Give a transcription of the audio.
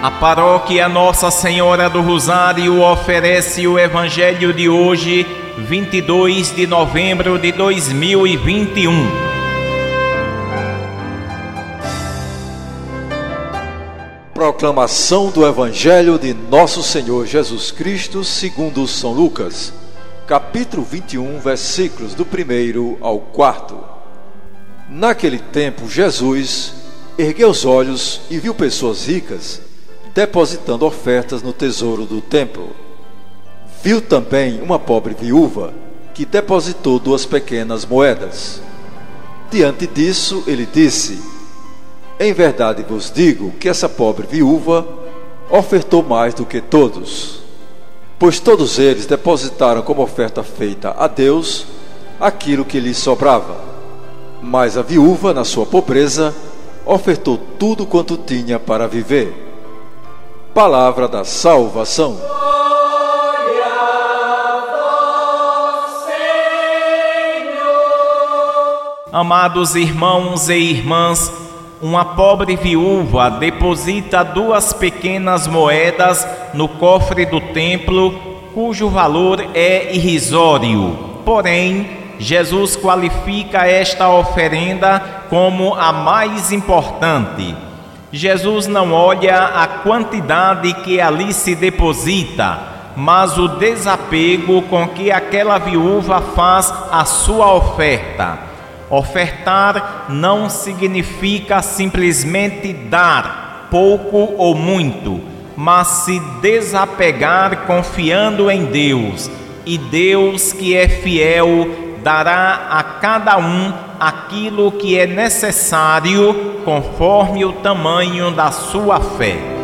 A paróquia Nossa Senhora do Rosário oferece o Evangelho de hoje, 22 de novembro de 2021. Proclamação do Evangelho de Nosso Senhor Jesus Cristo, segundo São Lucas, capítulo 21, versículos do 1 ao 4. Naquele tempo, Jesus ergueu os olhos e viu pessoas ricas depositando ofertas no tesouro do templo. Viu também uma pobre viúva que depositou duas pequenas moedas. Diante disso, ele disse: Em verdade vos digo que essa pobre viúva ofertou mais do que todos, pois todos eles depositaram como oferta feita a Deus aquilo que lhes sobrava. Mas a viúva, na sua pobreza, ofertou tudo quanto tinha para viver Palavra da salvação. Amados irmãos e irmãs, uma pobre viúva deposita duas pequenas moedas no cofre do templo, cujo valor é irrisório. Porém, Jesus qualifica esta oferenda como a mais importante Jesus não olha a quantidade que ali se deposita, mas o desapego com que aquela viúva faz a sua oferta. Ofertar não significa simplesmente dar, pouco ou muito, mas se desapegar confiando em Deus, e Deus que é fiel dará a cada um aquilo que é necessário conforme o tamanho da sua fé.